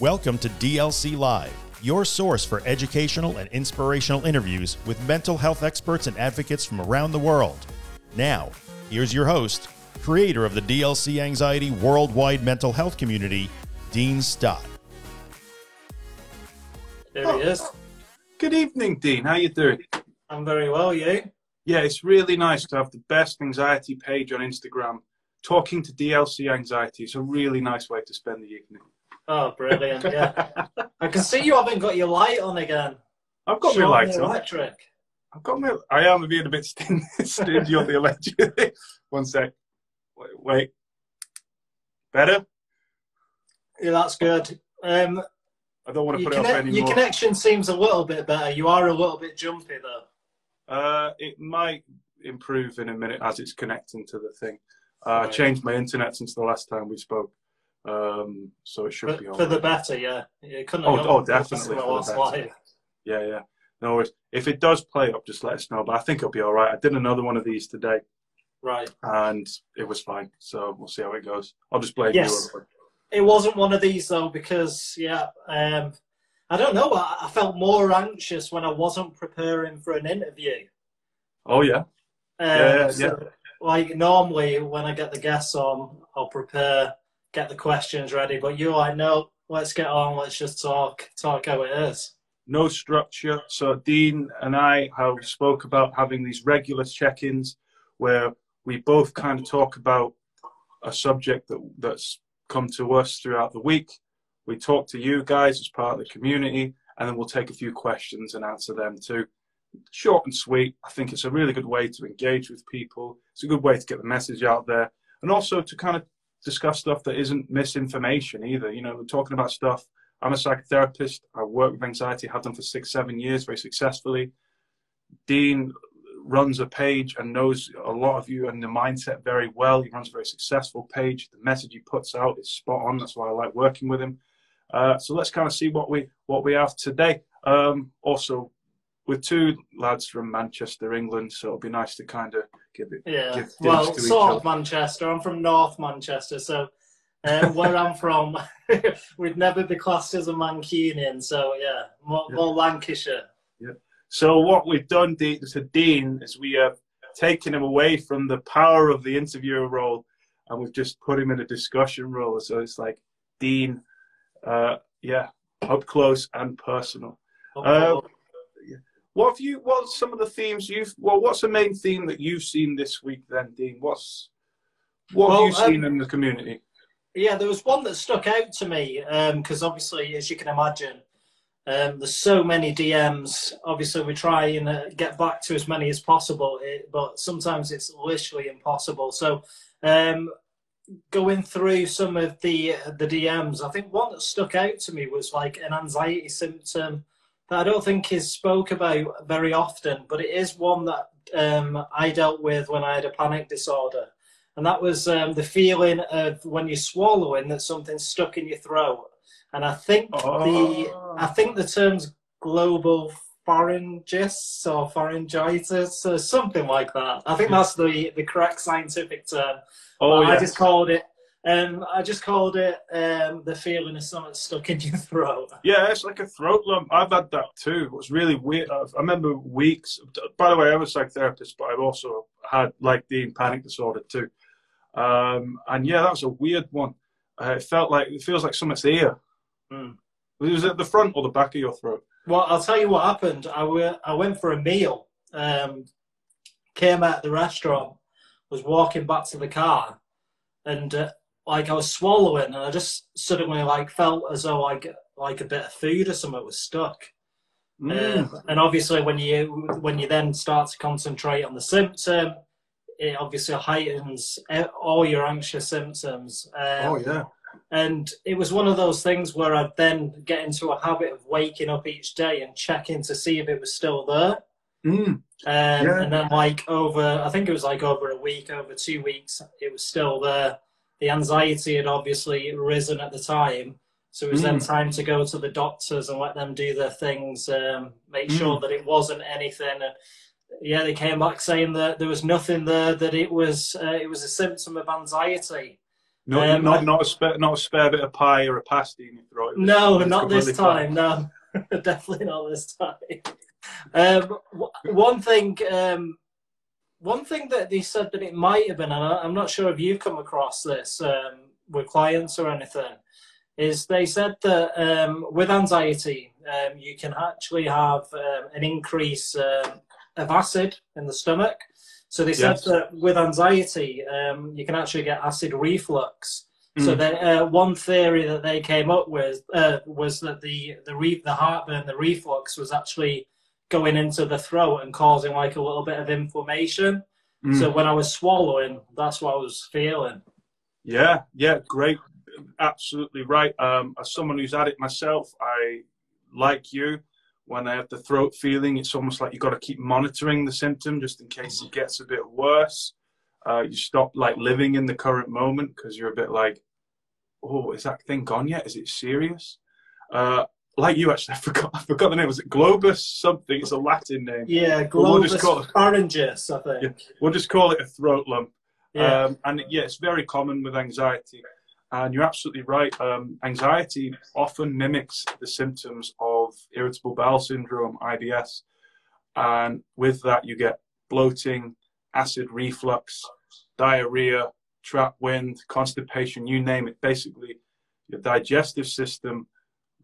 Welcome to DLC Live, your source for educational and inspirational interviews with mental health experts and advocates from around the world. Now, here's your host, creator of the DLC Anxiety worldwide mental health community, Dean Stott. There he is. Good evening, Dean. How you doing? I'm very well, you? Yeah, it's really nice to have the best anxiety page on Instagram. Talking to DLC anxiety. It's a really nice way to spend the evening. Oh, brilliant! Yeah, I can see you haven't got your light on again. I've got my light on. electric. I've got my. I am being a bit stin- stingy on the electric. One sec. Wait, wait. Better. Yeah, that's good. Um, I don't want to put it up conne- your connection seems a little bit better. You are a little bit jumpy though. Uh, it might improve in a minute as it's connecting to the thing. Uh, I changed my internet since the last time we spoke, um, so it should For, be all for the better, yeah. You couldn't Oh, oh, definitely for the better. Yeah, yeah. No worries. If it does play up, just let us know. But I think it'll be all right. I did another one of these today, Right. and it was fine. So we'll see how it goes. I'll just blame Yes. you. It wasn't one of these though because yeah, um, I don't know. I, I felt more anxious when I wasn't preparing for an interview. Oh yeah. Um, Yeah, so, Like normally, when I get the guests on, I'll prepare, get the questions ready. But you're like, no, let's get on. Let's just talk, talk how it is. No structure. So Dean and I have spoke about having these regular check-ins where we both kind of talk about a subject that that's come to us throughout the week. We talk to you guys as part of the community, and then we'll take a few questions and answer them too. Short and sweet. I think it's a really good way to engage with people. It's a good way to get the message out there, and also to kind of discuss stuff that isn't misinformation either. You know, we're talking about stuff. I'm a psychotherapist. I work with anxiety. Have done for six, seven years, very successfully. Dean runs a page and knows a lot of you and the mindset very well. He runs a very successful page. The message he puts out is spot on. That's why I like working with him. Uh, so let's kind of see what we what we have today. Um, also, with two lads from Manchester, England, so it'll be nice to kind of give it. Yeah. Give well, sort of Manchester. I'm from North Manchester, so um, where I'm from, we'd never be classed as a Mancunian. So yeah, more, Yeah. more Lancashire. So what we've done to Dean is we have taken him away from the power of the interviewer role, and we've just put him in a discussion role. So it's like Dean, uh, yeah, up close and personal. Uh, What have you? What's some of the themes you've? Well, what's the main theme that you've seen this week, then, Dean? What's what Well, have you seen um, in the community? Yeah, there was one that stuck out to me because obviously, as you can imagine, um, there's so many DMs. Obviously, we try and uh, get back to as many as possible, it, but sometimes it's literally impossible. So, um, going through some of the the DMs, I think one that stuck out to me was like an anxiety symptom that I don't think is spoke about very often, but it is one that um, I dealt with when I had a panic disorder and that was um, the feeling of when you're swallowing that something's stuck in your throat. And I think the Oh. I think the term's globus pharyngeus or pharyngitis or something like that. I think that's the the correct scientific term. Oh But I just called it. Um, I just called it um, the feeling of something stuck in your throat. yeah. It's like a throat lump. I've had that too. It was really weird. I I remember weeks. By the way, I'm a psychotherapist, but I've also had like the panic disorder too. Um, and yeah, that was a weird one. Uh, it felt like it feels like something's here. Hmm. Was it at the front or the back of your throat? Well, I'll tell you what happened. I we- I went for a meal, um, came out the restaurant, was walking back to the car, and uh, like I was swallowing, and I just suddenly like felt as though like like a bit of food or something was stuck. Mm. Um, and obviously, when you when you then start to concentrate on the symptom, it obviously heightens all your anxious symptoms. Um, oh yeah. and it was one of those things where I'd then get into a habit of waking up each day and checking to see if it was still there. Mm. Um, Yeah. And then, like, over, I think it was like over a week, over two weeks, it was still there. The anxiety had obviously risen at the time. So it was then time to go to the doctors and let them do their things, um, make sure that it wasn't anything. Yeah, they came back saying that there was nothing there, that it was uh, it was a symptom of anxiety. No, Um, not not a spare not a spare bit of pie or a pasty in your throat. No, not this time. No, definitely not this time. Um, w- one thing, um, one thing that they said that it might have been, and I'm not sure if you've come across this um, with clients or anything, is they said that um, with anxiety, um, you can actually have um, an increase um of acid in the stomach. So they said Yes. that with anxiety, um, you can actually get acid reflux. So Mm. that uh, one theory that they came up with uh, was that the the re- the heartburn, the reflux, was actually going into the throat and causing like a little bit of inflammation. Mm. So when I was swallowing, that's what I was feeling. Yeah, yeah, great. Absolutely right. Um, as someone who's had it myself, I, like you, when I have the throat feeling, it's almost like you've got to keep monitoring the symptom just in case it gets a bit worse. Uh, you stop like living in the current moment because you're a bit like, oh, is that thing gone yet? Is it serious? Uh, like you, actually, I forgot. I forgot the name. Was it Globus something? It's a Latin name. Yeah, Well, we'll globus it- pharyngeus, I think. Yeah. We'll just call it a throat lump. Yeah. Um, and yeah, it's very common with anxiety. And you're absolutely right. Um, anxiety often mimics the symptoms of irritable bowel syndrome, IBS. And with that, you get bloating, acid reflux, diarrhea, trap wind, constipation, you name it. Basically, your digestive system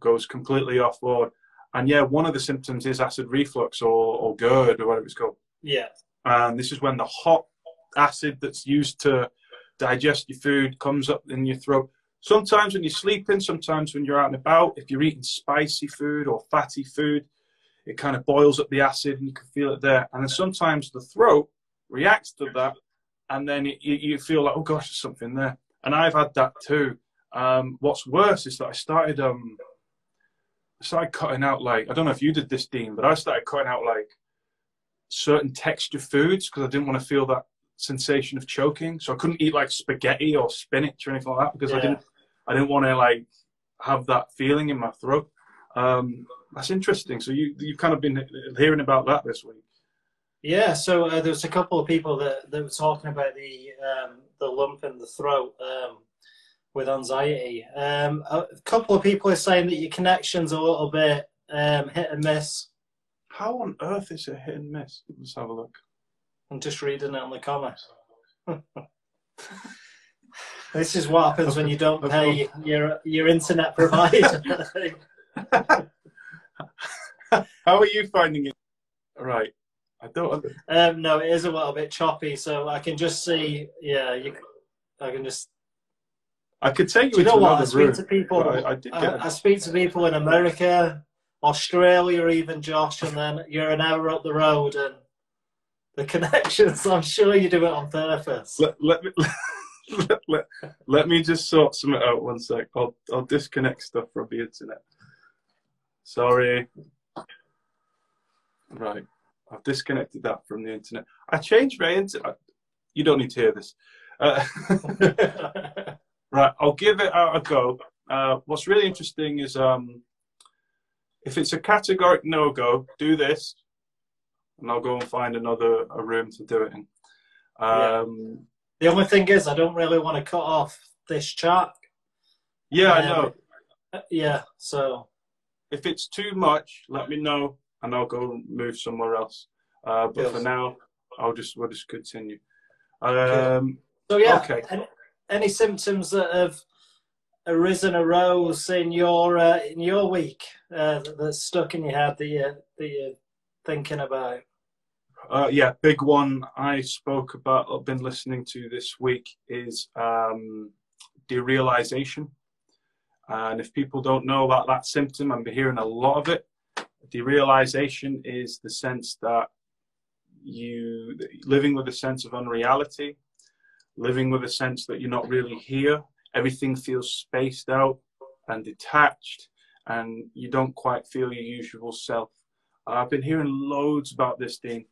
goes completely off board. And yeah, one of the symptoms is acid reflux or, or GERD or whatever it's called yeah. and this is when the hot acid that's used to digest your food comes up in your throat. Sometimes when you're sleeping, sometimes when you're out and about, if you're eating spicy food or fatty food, it kind of boils up the acid and you can feel it there. And then sometimes the throat reacts to that, and then it, you, you feel like, oh gosh, there's something there. And I've had that too. Um, what's worse is that I started um, started cutting out like I don't know if you did this, Dean, but I started cutting out like certain texture foods because I didn't want to feel that sensation of choking. So I couldn't eat like spaghetti or spinach or anything like that because I didn't I didn't want to like have that feeling in my throat. Um, that's interesting. So you you've kind of been hearing about that this week. Yeah, so uh, there was a couple of people that, that were talking about the um, the lump in the throat um, with anxiety. Um, a couple of people are saying that your connection's a little bit um, hit and miss. How on earth is it hit and miss? Let's have a look. I'm just reading it on the comments. this is what happens when you don't pay your your internet provider. How are you finding it? Right. I don't. um, no, it is a little bit choppy, so I can just see. Yeah, you, I can just. I could take you Do you know what? I speak room. to people. I, I. I, I speak to people in America, Australia, even Josh, and then you're an hour up the road, and the connections. I'm sure you do it on purpose. let, let me let, let, let me just sort something out one sec. I'll I'll disconnect stuff from the internet. Sorry. Right. I've disconnected that from the internet. I changed my internet. You don't need to hear this. Uh, right. I'll give it a, go. Uh, what's really interesting is um, if it's a categoric no go, do this, and I'll go and find another a room to do it in. Yeah. Um, the only thing is, I don't really want to cut off this chat. yeah, I Um, know. Uh, Yeah, so If it's too much, let me know, and I'll go move somewhere else. Uh, but for now, I'll just we'll just continue. Um, so yeah. Okay. Any, symptoms that have arisen, arose in your uh, in your week uh, that- that's stuck in your head that you that you're thinking about? Uh, yeah, big one I spoke about, I've been listening to this week is um, derealization. And if people don't know about that symptom, I'm hearing a lot of it. Derealization is the sense that you living with a sense of unreality, living with a sense that you're not really here. Everything feels spaced out and detached, and you don't quite feel your usual self. I've been hearing loads about this, Dean.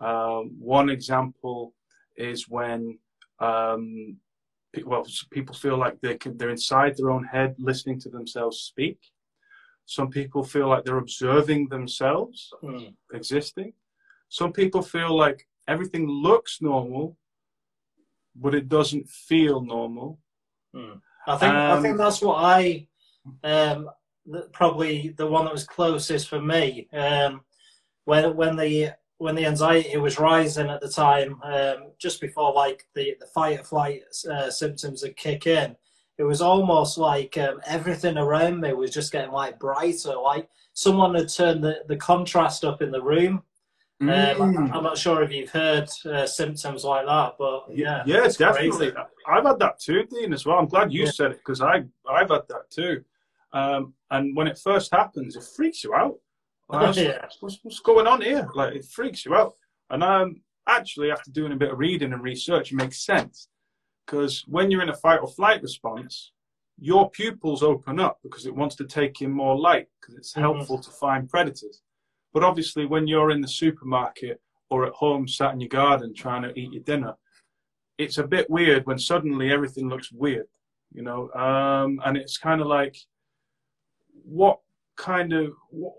Um, one example is when um, pe- well, people feel like they can, they're inside their own head listening to themselves speak. Some people feel like they're observing themselves Hmm. existing. Some people feel like everything looks normal, but it doesn't feel normal. Hmm. I think um, I think that's what I um, probably the one that was closest for me um, when when the when the anxiety was rising at the time, um, just before like the the fight or flight uh, symptoms would kick in. It was almost like um, everything around me was just getting like brighter, like someone had turned the, the contrast up in the room. Um, mm. I'm not sure if you've heard uh, symptoms like that, but yeah, yeah, definitely. Crazy. I've had that too, Dean, as well. I'm glad you yeah. said it because I I've had that too. Um, and when it first happens, it freaks you out. Like, yeah. what's, what's, going on here? Like it freaks you out. And um, actually, after doing a bit of reading and research, it makes sense because when you're in a fight or flight response, your pupils open up because it wants to take in more light because it's mm-hmm. helpful mm-hmm. to find predators. But obviously, when you're in the supermarket or at home, sat in your garden trying to eat your dinner, it's a bit weird when suddenly everything looks weird, you know. Um, and it's kind of like, what kind of what,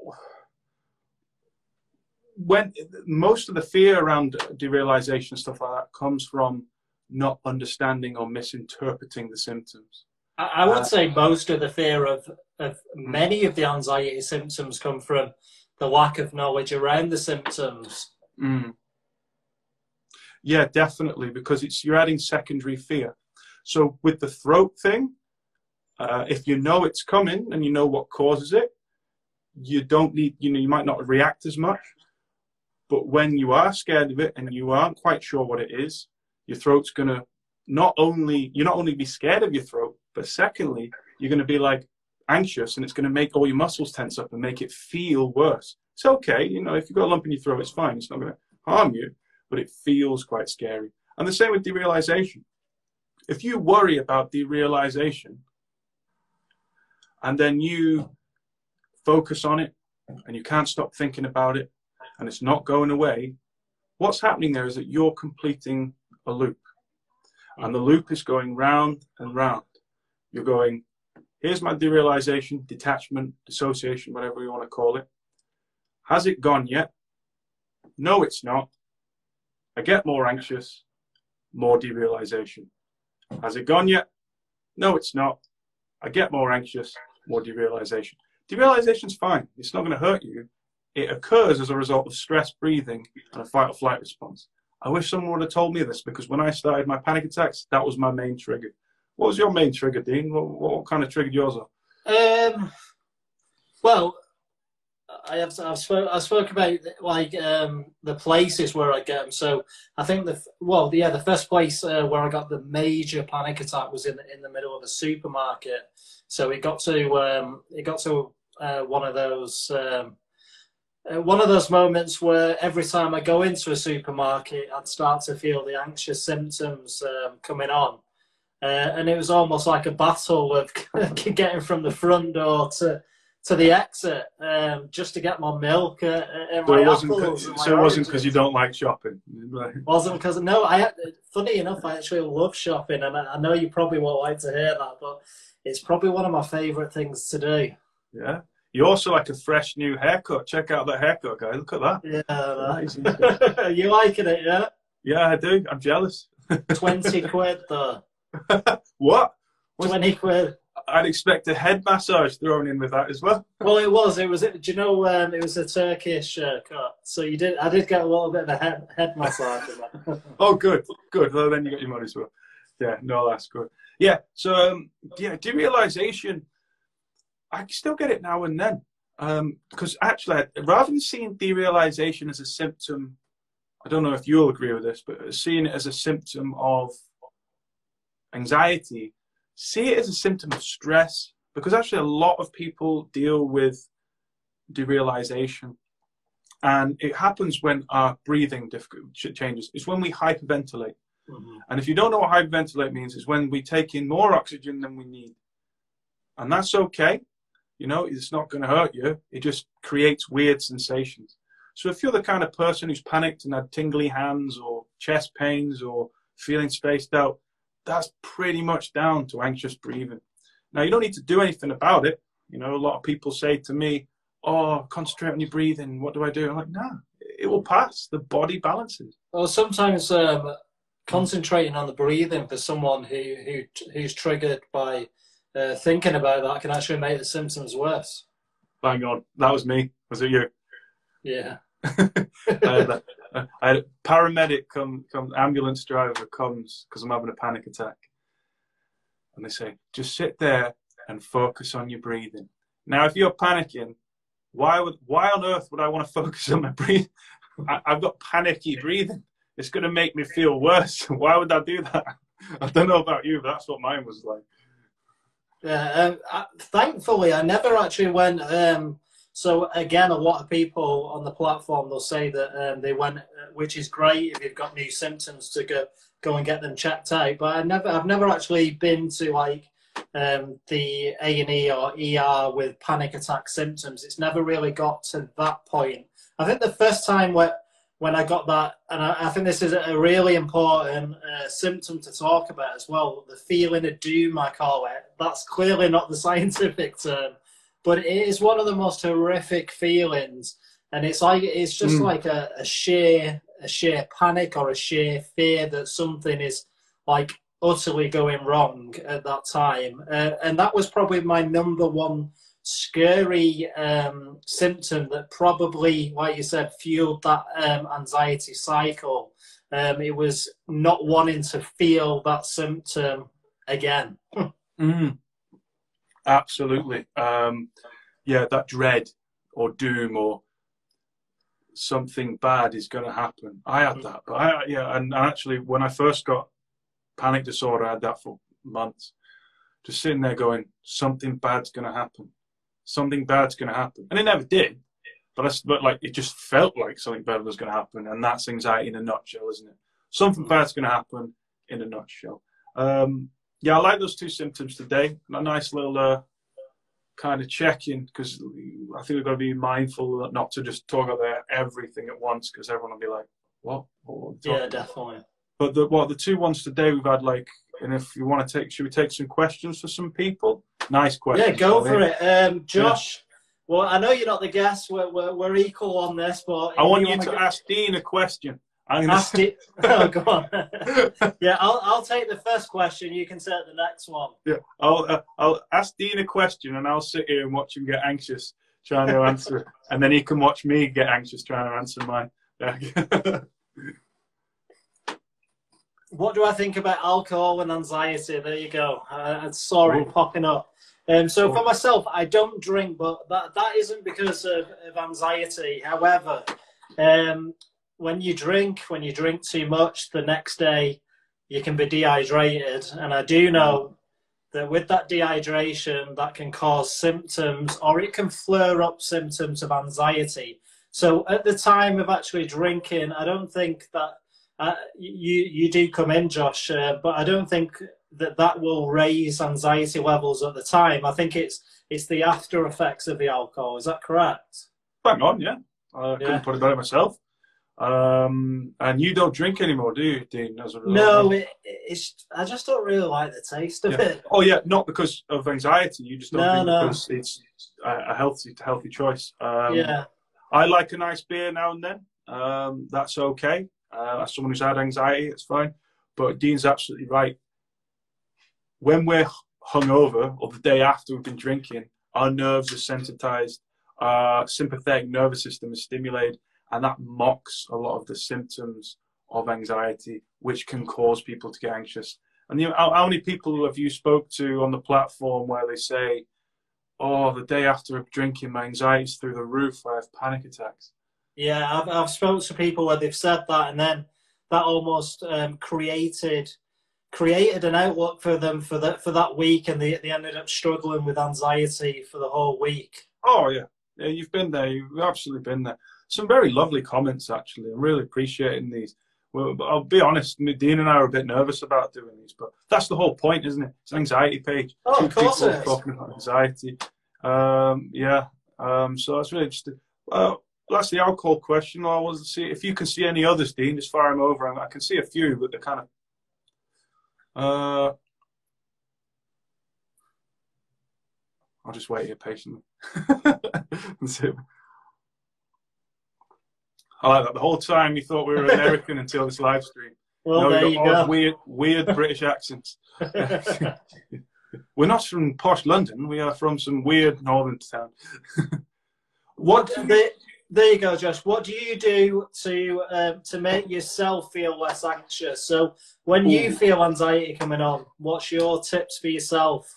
when most of the fear around derealization stuff like that comes from not understanding or misinterpreting the symptoms. I would uh, say most of the fear of, of many of the anxiety symptoms come from the lack of knowledge around the symptoms. Mm. Yeah, definitely, because it's you're adding secondary fear. So with the throat thing, uh, if you know it's coming and you know what causes it, you don't need you know you might not react as much. But when you are scared of it and you aren't quite sure what it is, your throat's gonna not only you're not only be scared of your throat, but secondly, you're gonna be like, anxious and it's going to make all your muscles tense up and make it feel worse. It's okay, you know, if you've got a lump in your throat, it's fine. It's not going to harm you, but it feels quite scary. And the same with derealization. If you worry about derealization and then you focus on it and you can't stop thinking about it and it's not going away, what's happening there is that you're completing a loop. And the loop is going round and round. You're going Here's my derealization, detachment, dissociation, whatever you want to call it. Has it gone yet? No, it's not. I get more anxious, more derealization. Has it gone yet? No, it's not. I get more anxious, more derealization. Derealization is fine. It's not going to hurt you. It occurs as a result of stress breathing and a fight or flight response. I wish someone would have told me this because when I started my panic attacks, that was my main trigger. What was your main trigger, Dean? What, what kind of triggered yours? Um, well, I have I've spoke I spoke about like um, the places where I get them. So I think the well yeah the first place uh, where I got the major panic attack was in the, in the middle of a supermarket. So it got to um, it got to uh, one of those um, uh, one of those moments where every time I go into a supermarket, I'd start to feel the anxious symptoms um, coming on. Uh, and it was almost like a battle of getting from the front door to to the exit um, just to get my milk uh, and so my it wasn't so it wasn't because you don't like shopping? Wasn't because no i funny enough i actually love shopping and I, I, know you probably won't like to hear that but it's probably one of my favorite things to do. Yeah. You also like a fresh new haircut. Check out that haircut guy. Look at that. Yeah that. you liking it yeah? Yeah i do. I'm jealous. 20 quid though what? What's, 20 quid. I'd expect a head massage thrown in with that as well. Well, it was. It was. Do you know? Um, it was a Turkish uh, cut, so you did. I did get a little bit of a head, head massage. oh, good, good. Well, then you got your money's worth. Yeah, no, that's good. Yeah. So, um, yeah, derealization. I still get it now and then because um, actually, rather than seeing derealization as a symptom, I don't know if you'll agree with this, but seeing it as a symptom of anxiety, see it as a symptom of stress because actually a lot of people deal with derealization. And it happens when our breathing changes. It's when we hyperventilate. Mm-hmm. And if you don't know what hyperventilate means, it's when we take in more oxygen than we need. And that's okay. You know, it's not going to hurt you. It just creates weird sensations. So if you're the kind of person who's panicked and had tingly hands or chest pains or feeling spaced out, that's pretty much down to anxious breathing. Now, you don't need to do anything about it. You know, a lot of people say to me, Oh, concentrate on your breathing. What do I do? I'm like, nah, it will pass. The body balances. Well, sometimes um, concentrating on the breathing for someone who who who's triggered by uh, thinking about that can actually make the symptoms worse. Bang on. That was me. Was it you? Yeah. I, paramedic come, come, ambulance driver comes because I'm having a panic attack. And they say, just sit there and focus on your breathing. Now, if you're panicking, why would, why on earth would I want to focus on my breathing? I, I've got panicky breathing. It's going to make me feel worse. Why would I do that? I don't know about you, but that's what mine was like. Yeah, um, I, thankfully, I never actually went. Um, so again, a lot of people on the platform they'll say that um, they went, which is great if you've got new symptoms to go go and get them checked out. But I've never, I've never actually been to like um, the A and E or ER with panic attack symptoms. It's never really got to that point. I think the first time where when I got that, and I, I think this is a really important uh, symptom to talk about as well. The feeling of doom, I call it. That's clearly not the scientific term, but it is one of the most horrific feelings. And it's like it's just mm. like a, a sheer a sheer panic or a sheer fear that something is like utterly going wrong at that time. Uh, and that was probably my number one scary um, symptom that probably, like you said, fueled that um, anxiety cycle. Um, it was not wanting to feel that symptom again. mm, absolutely. Um, yeah, that dread or doom or something bad is going to happen. I had that, but I, yeah, and actually, when I first got panic disorder, I had that for months. Just sitting there going, something bad's going to happen something bad's going to happen, and it never did. But, I, but like it just felt like something bad was going to happen, and that's anxiety in a nutshell, isn't it? Something bad's going to happen in a nutshell. Um, yeah, I like those two symptoms today. A nice little uh, kind of check-in because I think we've got to be mindful not to just talk about everything at once because everyone will be like, "What?" what yeah, definitely. But the what the two ones today we've had like, and if you want to take, should we take some questions for some people? Nice question. Yeah, go for it. Um, Josh, yeah. well, I know you're not the guest. We're, we're, we're equal on this, but I want you, you to ask Dean a question. I'm ask say... Oh, go on. yeah, I'll, I'll take the first question. You can take the next one. Yeah, I'll, uh, I'll ask Dean a question and I'll sit here and watch him get anxious trying to answer and then he can watch me get anxious trying to answer mine. what do I think about alcohol and anxiety? There you go. Uh, sorry, Ooh. popping up. Um, so for myself, I don't drink, but that, that isn't because of, of anxiety. However, um, when you drink, when you drink too much, the next day you can be dehydrated. And I do know that with that dehydration, that can cause symptoms or it can flare up symptoms of anxiety. So at the time of actually drinking, I don't think that uh, you you do come in, Josh, uh, but I don't think that that will raise anxiety levels at the time. I think it's it's the after effects of the alcohol. Is that correct? Bang on, yeah. I yeah. couldn't put it better myself. Um, and you don't drink anymore, do you, Dean? As a no, it, it's. I just don't really like the taste of yeah. it. Oh yeah, not because of anxiety. You just don't no, no. because it's a, a healthy, healthy choice. Um, yeah. I like a nice beer now and then. Um, that's okay. Uh, as someone who's had anxiety, it's fine. But Dean's absolutely right when we're hungover or the day after we've been drinking, our nerves are sensitized, our sympathetic nervous system is stimulated, and that mocks a lot of the symptoms of anxiety, which can cause people to get anxious. And you know, how, how many people have you spoke to on the platform where they say, "Oh, the day after drinking, my anxiety's through the roof. I have panic attacks." Yeah, I've I've spoken to people where they've said that, and then that almost um, created created an outlook for them for that for that week, and they they ended up struggling with anxiety for the whole week. Oh yeah, yeah, you've been there. You've absolutely been there. Some very lovely comments actually. I'm really appreciating these. Well, I'll be honest, Dean and I are a bit nervous about doing these, but that's the whole point, isn't it? It's an anxiety page. Oh, Two of course people talking about anxiety. Um, yeah. Um, so that's really interesting. Well, that's the alcohol question. I was see if you can see any others, Dean. Just fire them over. I can see a few, but they're kind of uh, I'll just wait here patiently and see. I like that. The whole time you thought we were American until this live stream. Well, No, there you go. Weird, weird British accents. We're not from posh London. We are from some weird northern town. what? there, you go, Josh. What do you do to um, to make yourself feel less anxious? So when you feel anxiety coming on, what's your tips for yourself?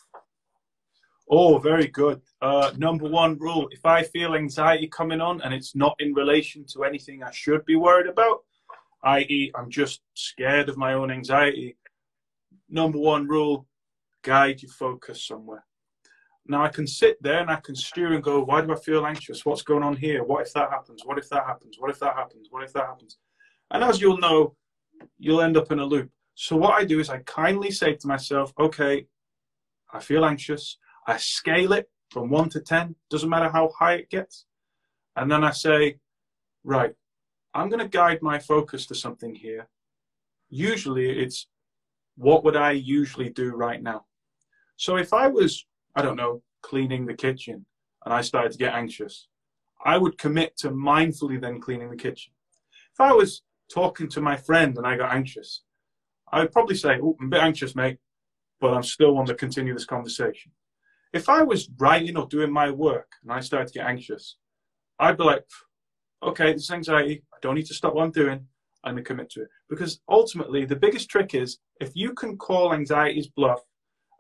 Oh, very good. Uh, number one rule: if I feel anxiety coming on and it's not in relation to anything I should be worried about, i.e., I'm just scared of my own anxiety. Number one rule: guide your focus somewhere. Now I can sit there and I can steer and go, why do I feel anxious? What's going on here? What if that happens? What if that happens? What if that happens? What if that happens? And as you'll know, you'll end up in a loop. So what I do is I kindly say to myself, okay, I feel anxious. I scale it from one to 10, doesn't matter how high it gets. And then I say, right, I'm going to guide my focus to something here. Usually it's what would I usually do right now? So if I was, I don't know, cleaning the kitchen and I started to get anxious, I would commit to mindfully then cleaning the kitchen. If I was talking to my friend and I got anxious, I would probably say, oh, I'm a bit anxious, mate, but I'm still want to continue this conversation. If I was writing or doing my work and I started to get anxious, I'd be like, okay, this is anxiety. I don't need to stop what I'm doing. I'm going to commit to it. Because ultimately, the biggest trick is if you can call anxiety's bluff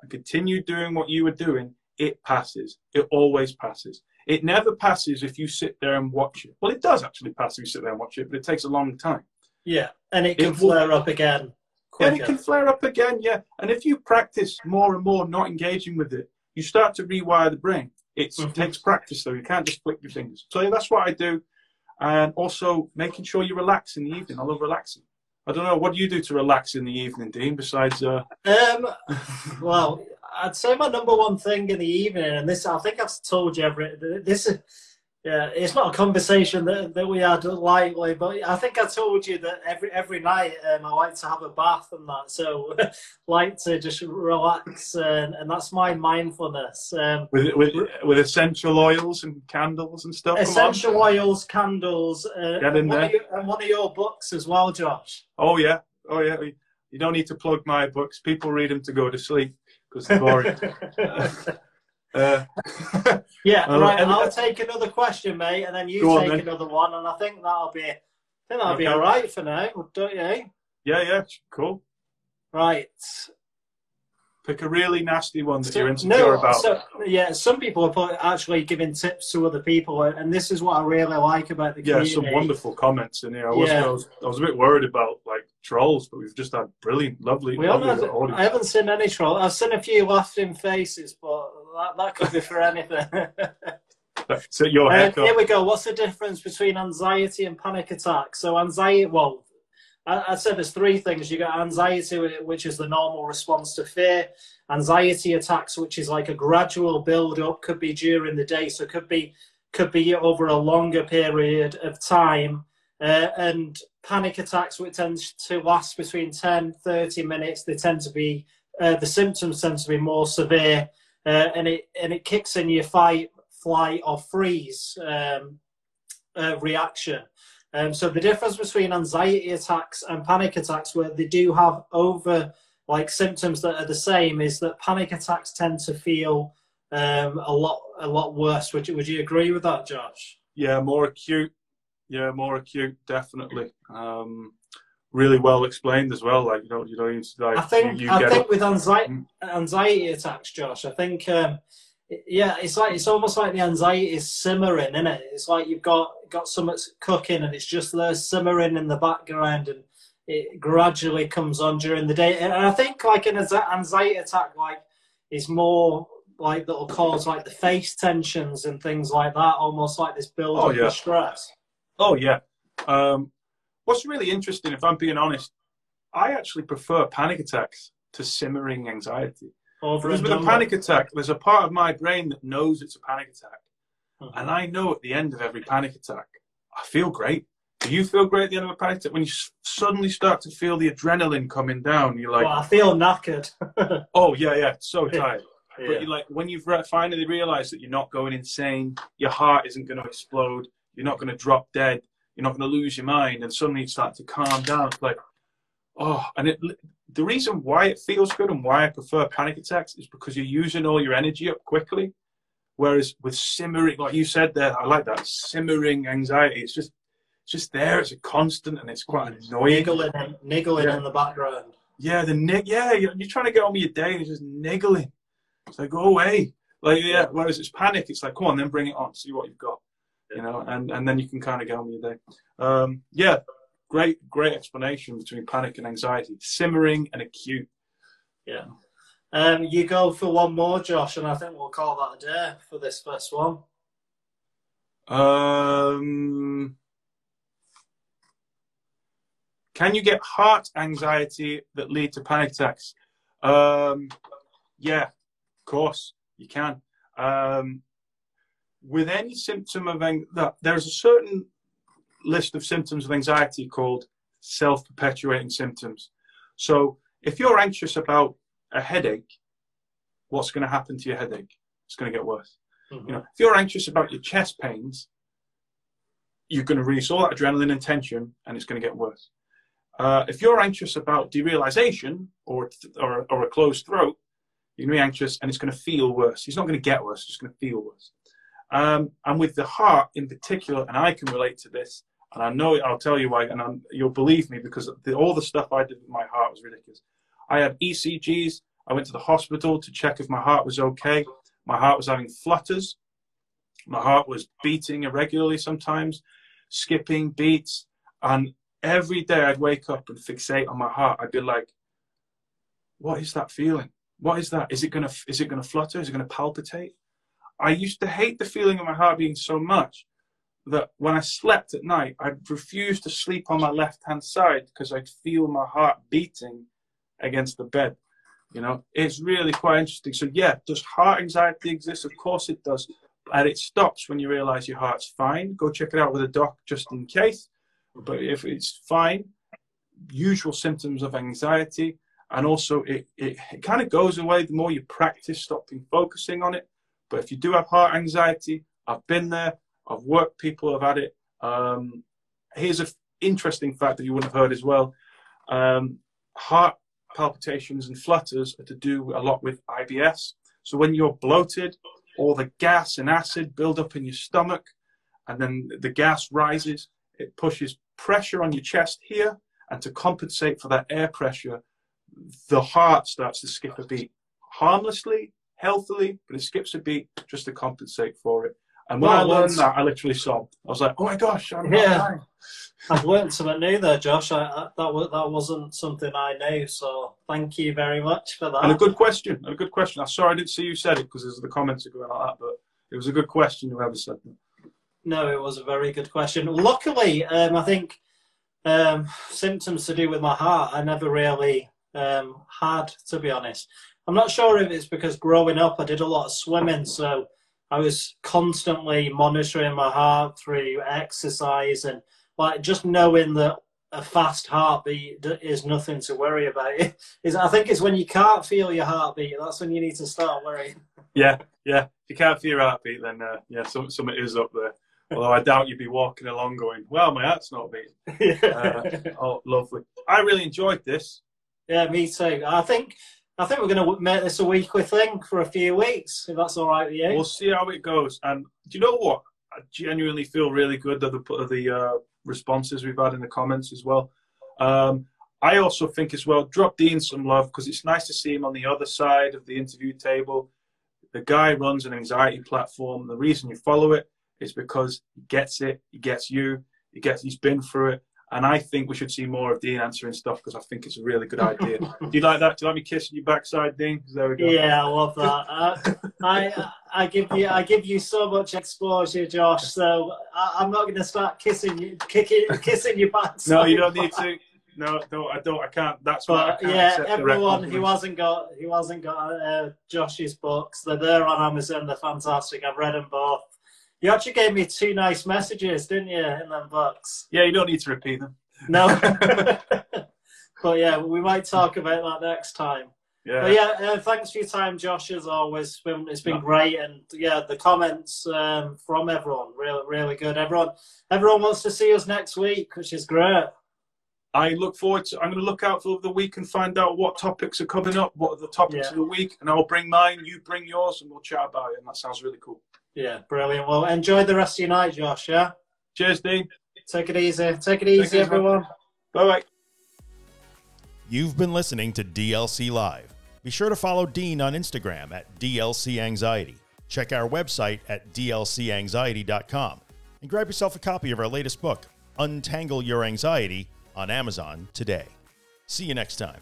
and continue doing what you were doing, it passes. It always passes. It never passes if you sit there and watch it. Well, it does actually pass if you sit there and watch it, but it takes a long time. Yeah, and it can It will- flare up again. And it can flare up again, yeah. And if you practice more and more not engaging with it, you start to rewire the brain. It Mhm. takes practice, though. You can't just flick your fingers. So yeah, that's what I do. And also making sure you relax in the evening. I love relaxing. I don't know. What do you do to relax in the evening, Dean? Besides, uh, Um, well, I'd say my number one thing in the evening, and this I think I've told you every this. is- Yeah, it's not a conversation that, that we had lightly, but I think I told you that every every night um, I like to have a bath and that, so like to just relax, and, and that's my mindfulness. Um, with with with essential oils and candles and stuff. Essential oils, candles, uh, Get in and, one there. of your, and one of your books as well, Josh. Oh yeah, oh yeah. You don't need to plug my books. People read them to go to sleep because they're boring. uh, Yeah, right. and- I'll take another question, mate, and then you on, take then. another one, and I think that'll be, I think that'll be all right for now, don't you? yeah, yeah, cool. Right. Pick a really nasty one that So- you're insecure no, about. so yeah, some people are actually giving tips to other people, and this is what I really like about the yeah, community. some wonderful comments in here. I was, Yeah. I was, I was a bit worried about like trolls, but we've just had brilliant, lovely, We haven't audience. I haven't seen any trolls. I've seen a few laughing faces, but that, that could be for anything. So your Uh, haircut. here we go. What's the difference between anxiety and panic attack? So anxiety, well, I, I said there's three things. You got anxiety, which is the normal response to fear. Anxiety attacks, which is like a gradual build up, could be during the day, so could be could be over a longer period of time. Uh, and panic attacks, which tends to last between 10, 30 minutes, they tend to be uh, the symptoms tend to be more severe, uh, and it and it kicks in your fight, flight, or freeze um, uh, reaction. Um, so the difference between anxiety attacks and panic attacks, where they do have over like symptoms that are the same, is that panic attacks tend to feel um, a lot a lot worse. Would you would you agree with that, Josh? Yeah, more acute. Yeah, more acute, definitely. Um, really well explained as well. Like you don't, you don't even like I think you, you I think it. with anxiety Mm. anxiety attacks, Josh. I think um, yeah, it's like it's almost like the anxiety is simmering, isn't it? It's like you've got got something cooking and it's just there simmering in the background and it gradually comes on during the day. And I think like an anxiety attack, like is more like that'll cause like the face tensions and things like that, almost like this build Oh, up yeah. of stress. Oh yeah. Um, what's really interesting, if I'm being honest, I actually prefer panic attacks to simmering anxiety. Over Because with a panic attack, there's a part of my brain that knows it's a panic attack. with. And I know at the end of every panic attack, I feel great. Do you feel great at the end of a panic attack? When you s- suddenly start to feel the adrenaline coming down, you're like, well, I feel knackered. oh, yeah, yeah, so tired. Yeah. But you're like when you've re- finally realised that you're not going insane, your heart isn't going to explode, you're not going to drop dead, you're not going to lose your mind, and suddenly you start to calm down. It's like, oh, and it, the reason why it feels good and why I prefer panic attacks is because you're using all your energy up quickly. Whereas with simmering, like you said there, I like that simmering anxiety. It's just, it's just there. It's a constant, and it's quite annoying. Niggling, niggling Yeah. in the background. Yeah, the nick. Yeah, you're, you're trying to get on with your day, and it's just niggling. It's like go away. Like yeah. Whereas it's panic. It's like come on, then bring it on. See what you've got. You know, and and then you can kind of get on your day. Um, yeah, great great explanation between panic and anxiety. Simmering and acute. Yeah. Um, you go for one more, Josh, and I think we'll call that a day for this first one. Um, can you get heart anxiety that lead to panic attacks? Um, yeah, of course you can. Um, with any symptom of that, there's a certain list of symptoms of anxiety called self-perpetuating symptoms. So if you're anxious about a headache, what's going to happen to your headache? It's going to get worse. You know, if you're anxious about your chest pains, you're going to release all that adrenaline and tension, and it's going to get worse. Uh, if you're anxious about derealization or, or or a closed throat, you're going to be anxious, and it's going to feel worse. It's not going to get worse; it's going to feel worse. Um, and with the heart in particular, and I can relate to this, and I know I'll tell you why, and I'm, you'll believe me because the, all the stuff I did with my heart was ridiculous. I had ECGs. I went to the hospital to check if my heart was okay. My heart was having flutters. My heart was beating irregularly sometimes, skipping beats. And every day I'd wake up and fixate on my heart. I'd be like, what is that feeling? What is that? Is it gonna is it gonna flutter? Is it gonna palpitate? I used to hate the feeling of my heart beating so much that when I slept at night, I'd refuse to sleep on my left hand side because I'd feel my heart beating against the bed. You know, it's really quite interesting. So, yeah, does heart anxiety exist? Of course it does. And it stops when you realize your heart's fine. Go check it out with a doc just in case. But if it's fine, usual symptoms of anxiety, and also it, it, it kind of goes away the more you practice stopping focusing on it. But if you do have heart anxiety, I've been there, I've worked people have had it. Um, here's an interesting fact that you wouldn't have heard as well. Um, heart palpitations and flutters are to do a lot with IBS. So when you're bloated, all the gas and acid build up in your stomach, and then the gas rises. It pushes pressure on your chest here, and to compensate for that air pressure, the heart starts to skip a beat harmlessly, healthily, but it skips a beat just to compensate for it. And when Well, I learned that, I literally sobbed. I was like, "Oh my gosh, I'm Yeah. not dying." I've learned something new there, Josh. I, I, that was, that wasn't something I knew, so thank you very much for that. And a good question. And a good question. I'm sorry I didn't see you said it because there's the comments are going like that, but it was a good question. Whoever said that. No, it was a very good question. Luckily, um, I think um, symptoms to do with my heart I never really um, had, to be honest. I'm not sure if it's because growing up I did a lot of swimming, so I was constantly monitoring my heart through exercise and like just knowing that a fast heartbeat is nothing to worry about. Is I think it's when you can't feel your heartbeat that's when you need to start worrying. Yeah, yeah. If you can't feel your heartbeat, then uh, yeah, some something is up there. Although I doubt you'd be walking along going, "Well, my heart's not beating." Uh, oh, lovely. I really enjoyed this. Yeah, me too. I think I think we're going to make this a weekly thing for a few weeks, if that's all right with you. We'll see how it goes. And do you know what? I genuinely feel really good at the the uh, responses we've had in the comments as well. Um, I also think as well, drop Dean some love because it's nice to see him on the other side of the interview table. The guy runs an anxiety platform. The reason you follow it is because he gets it, he gets you, he gets, he's been through it. And I think we should see more of Dean answering stuff because I think it's a really good idea. Do you like that? Do you like me kissing your backside, Dean? There we go. Yeah, I love that. I, I I give you I give you so much exposure, Josh. So I, I'm not going to start kissing you, kicking, kissing your back. No, you don't need to. No, no, I don't. I can't. That's why But can't yeah, everyone who hasn't got who hasn't got uh, Josh's books, they're there on Amazon. They're fantastic. I've read them both. You actually gave me two nice messages, didn't you, in them books? Yeah, you don't need to repeat them. No. but yeah, we might talk about that next time. Yeah. But yeah, uh, thanks for your time, Josh. As always, it's been, it's been No. great, and yeah, the comments um, from everyone really, really good. Everyone, everyone wants to see us next week, which is great. I look forward to. I'm going to look out for the week and find out what topics are coming up, what are the topics Yeah. of the week, and I'll bring mine. You bring yours, and we'll chat about it. And that sounds really cool. Yeah, brilliant. Well, enjoy the rest of your night, Josh. Yeah, Cheers, Dean. take it easy. Take it easy, care, man. everyone. Bye bye. You've been listening to DLC Live. Be sure to follow Dean on Instagram at DLC Anxiety. Check our website at dlcanxiety.com and grab yourself a copy of our latest book, Untangle Your Anxiety, on Amazon today. See you next time.